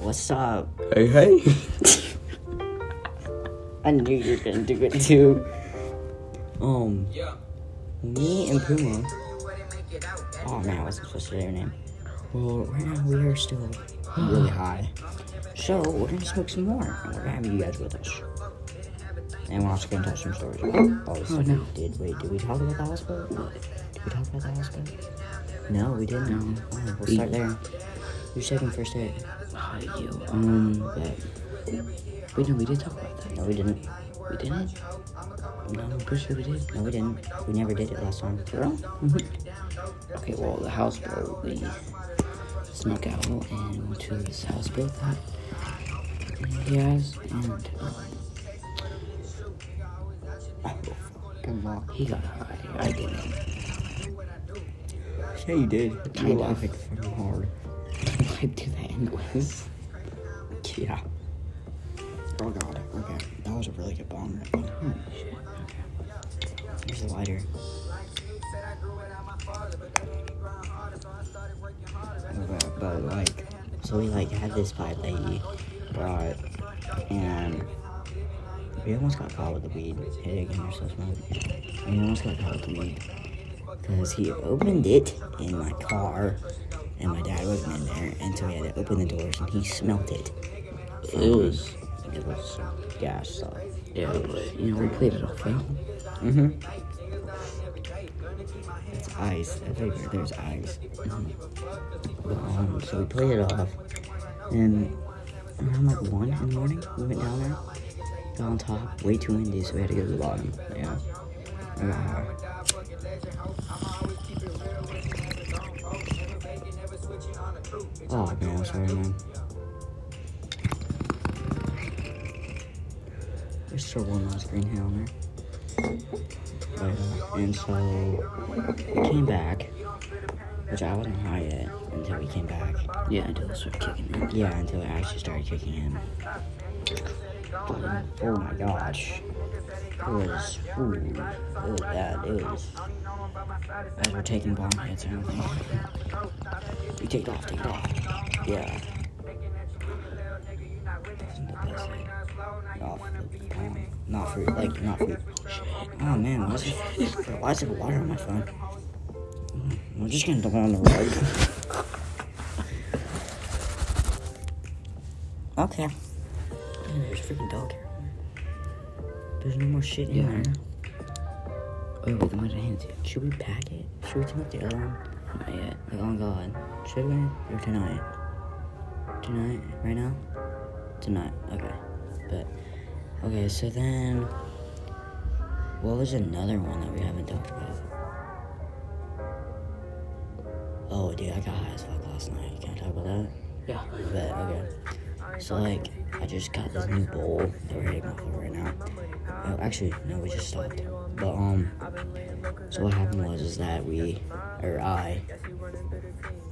What's up? Hey, hey. I knew you were gonna do it too. Um, yeah. me and Puma. Oh man, I wasn't supposed to say your name. Well, right now we are still really high. So we're gonna smoke some more, and we're gonna have you guys with us. And we're also gonna tell some stories. Oh, still no. did wait? Did we talk about the hospital? Did we talk about the hospital? No, we didn't. No. Oh, we'll start there. Who's taking first aid? You. Um, but Wait, no, we did talk about that. no, we didn't. We didn't? No, I'm pretty sure we did. No, we didn't. We never did it last time. Girl? Okay, well, the houseboat, we snuck out and went to this houseboat that he has, and um, he got high. I didn't. Yeah, you did. You laughed fucking hard. I do that anyways. Yeah. Oh god. Okay. That was a really good bomb right there. Hmm. Here's the lighter. But, but like, so we like had this pipe lady brought, and we almost got caught with the weed. Hey, again, you're so smart. We almost got caught with the weed because he opened it in my car, and my dad wasn't in there, and so we had to open the doors, and he smelt it. It was, It was gas stuff. yeah, but, you know, we played it off. Mm-hmm. It's ice. Everywhere there's ice. Um, so we played it off, and around like one in the morning, we went down there, got on top, way too windy, so we had to go to the bottom. Yeah. I Oh man, I'm sorry, man. There's still one last green hair on there. But, uh, and so we came back, which I wasn't high yet until we came back. Yeah, until it started kicking in. Yeah, until it actually started kicking in. Oh my gosh. Was, ooh, bad. It was, as we're taking bomb hits and everything. We take it off, take it off. Yeah. Isn't the best hit. Off the. Not for, like, not for, oh man, why is it, why is there water on my phone? I'm just gonna dump it on the rug. Okay. Man, there's a freaking dog there. There's no more shit in Yeah. there. Oh, wait, have handed it. Should we pack it? Should we take out the other one? Not yet. Like, oh god. Should we? Or tonight? Tonight? Right now? Tonight. Okay. But, okay, so then. What was another one that we haven't talked about? Oh, dude, I got high as fuck last night. Can I talk about that? Yeah. But okay. So like, I just got this new bowl that we're hitting off of right now. Oh, actually, no, we just stopped. But um, so what happened was is that we, or I,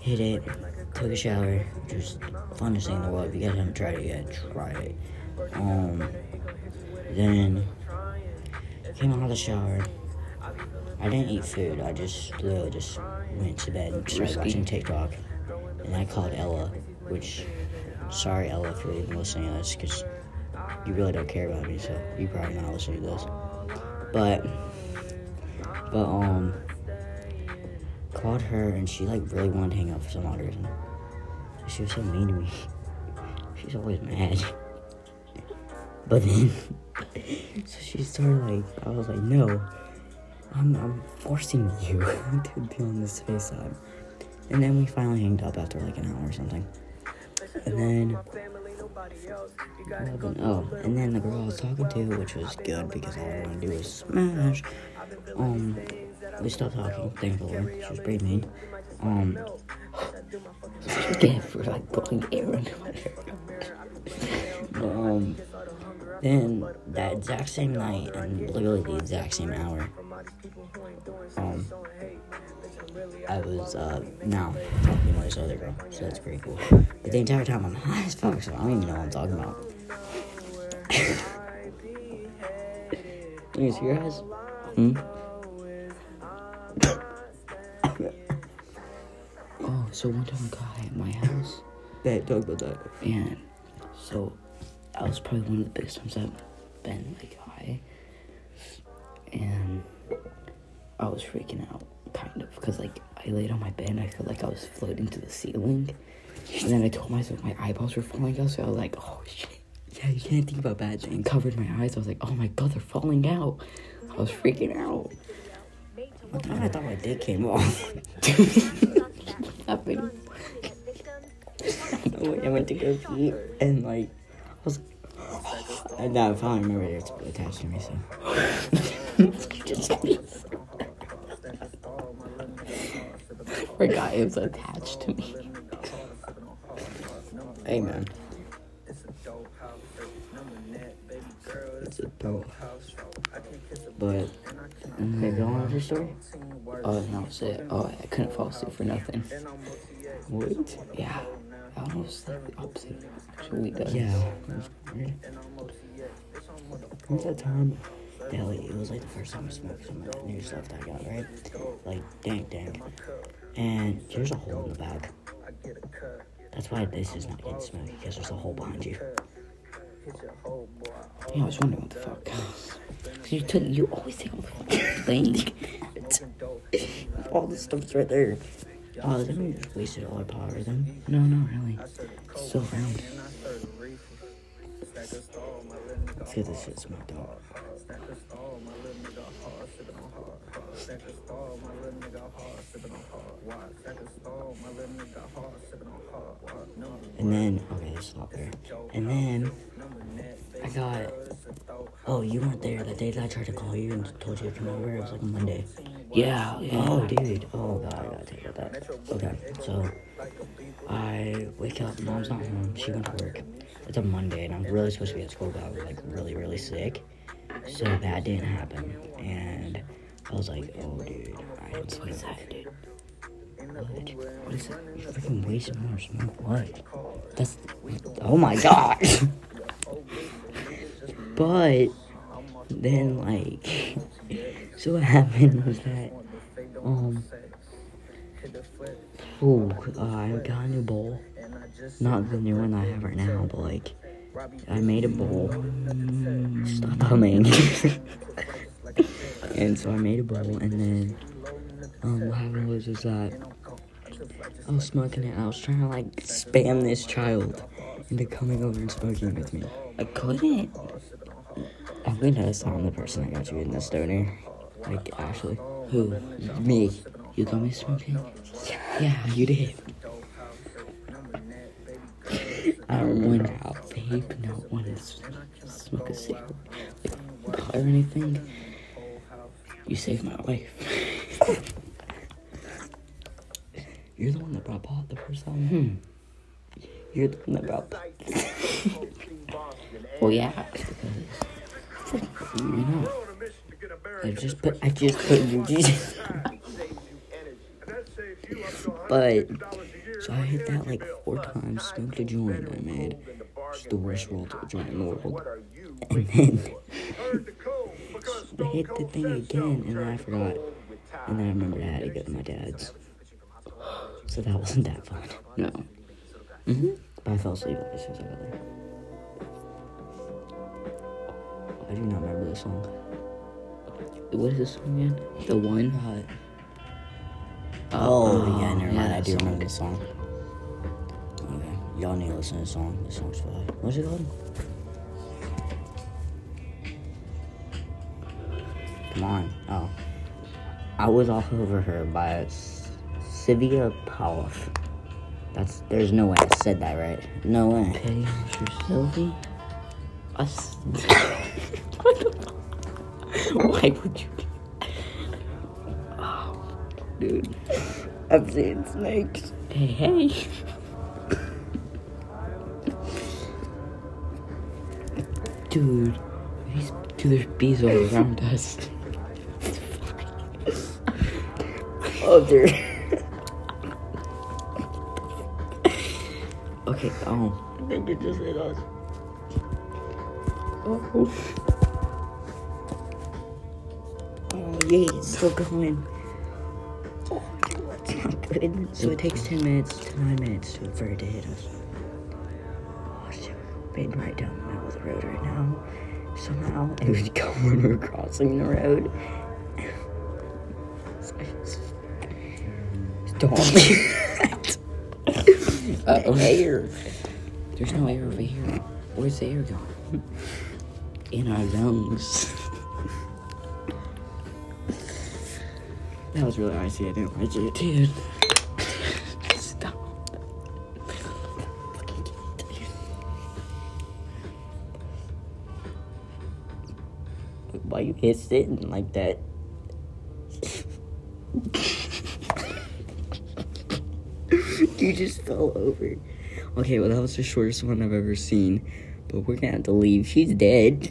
hit it, took a shower, just funnest thing in the world. If you guys haven't tried it yet, try it. Um, then came out of the shower. I didn't eat food. I just literally just went to bed and started watching TikTok. And I called Ella, which, sorry Ella for even listening to this, because you really don't care about me, so you probably not listening to this. But, but um, called her and she like really wanted to hang out for some odd reason. She was so mean to me. She's always mad. But then, so she started like, I was like, no, I'm, I'm forcing you to be on this FaceTime. And then we finally hanged up after like an hour or something. And then? Oh, and then the girl I was talking to, which was good because all I wanted to do was smash. Um, we stopped talking, thankfully. She was pretty mean. Um, Again, for like pulling air into my hair. um, then that exact same night and literally the exact same hour, um, I was uh now talking to this other girl, so that's pretty cool. But the entire time I'm high as fuck, so I don't even know what I'm talking about. you see your eyes? Hmm? Oh, so one time I got high at my house, Bet, talk about that. And so that was probably one of the biggest times I've been like high. And I was freaking out, kind of, because like I laid on my bed and I felt like I was floating to the ceiling. And then I told myself my eyeballs were falling out, so I was like, oh shit. Yeah, you can't think about bad And things. covered my eyes. I was like, oh my god, they're falling out. I was freaking out. I thought my dick came off. Happened. I went to go pee and like I was and now I finally remember it's attached to me so Forgot it was attached to me. Hey man. It's a dope But okay, go on with your story. Oh, and that was it. Oh, I couldn't fall asleep for nothing. What? Yeah, I almost like the opposite. Actually, does. Yeah. When's that time? It was like the first time I smoked some of the new stuff that I got, right? Like, dank, dank. And here's a hole in the back. That's why this is not getting smoky, because there's a hole behind you. Yeah, I was wondering what the fuck. you took, you always take all the. All this stuff's right there. Oh, then we just wasted all our power then. No, no, really. It's still around. Let's get this shit smoked out. And then, okay, let's stop there. And then, I got, oh, you weren't there that day that I tried to call you and told you to come over. It was like Monday. Yeah, yeah. Oh, dude. Oh, God, I gotta take that. Okay, so I wake up, mom's not home. She went to work. It's a Monday, and I'm really supposed to be at school, but I was like really, really sick. So that didn't happen. And I was like, oh, dude, I am so excited, dude. What? What is it? You freaking wasting more smoke. What? That's. Oh my god! but then, like, so what happened was that, um, oh, uh, I got a new bowl. Not the new one I have right now, but like, I made a bowl. Stop humming. and so I made a bowl, and then, um, what happened was is that I was smoking it. I was trying to like spam this child into coming over and smoking with me. I couldn't. I'm gonna sound the person that got you in the stoner, like Ashley. Who? Me. You got me smoking? Yeah, you did. I don't want to vape, not want to smoke a cigarette, like or anything. You saved my life. You're the one that brought pot the first time. hmm. You're the one that brought pot. Well, yeah. You know. I just put. I just put. But so I hit that like four times. Smoked a joint I made. It's the worst roll to joint in the world. And then I hit the thing again, and then I forgot. And then I remembered I had to go to my dad's. So that wasn't that fun. No. Mm-hmm. But I fell asleep as soon as I got there. I do not remember this song. What is this song again? The one? Oh, oh, yeah, never mind. I do song. remember this song. Okay, y'all need to listen to this song. This song's fire. What's it called? Come on. Oh. I was off over her by Sivia Pawlov. That's there's no way I said that right. No way. Mr. Sylvie? Us. Why would you? Oh, dude. I've seen snakes. Hey, hey. Dude, these dude, there's bees all around us. Oh, dude. okay, um, I think it just hit us. Oh. Oh, yeah, it's still going. Oh, that's not good. So it takes 10 minutes to 9 minutes to- for it to hit us. been right down the middle of the road right now. Somehow it would go when we're crossing the road. Stop. Uh, air. There's no air over here. Where's the air going? In our lungs. That was really icy. I didn't like it. Dude. Stop. Why you hit sitting like that? you just fell over. Okay, well that was the shortest one I've ever seen. But we're gonna have to leave. She's dead.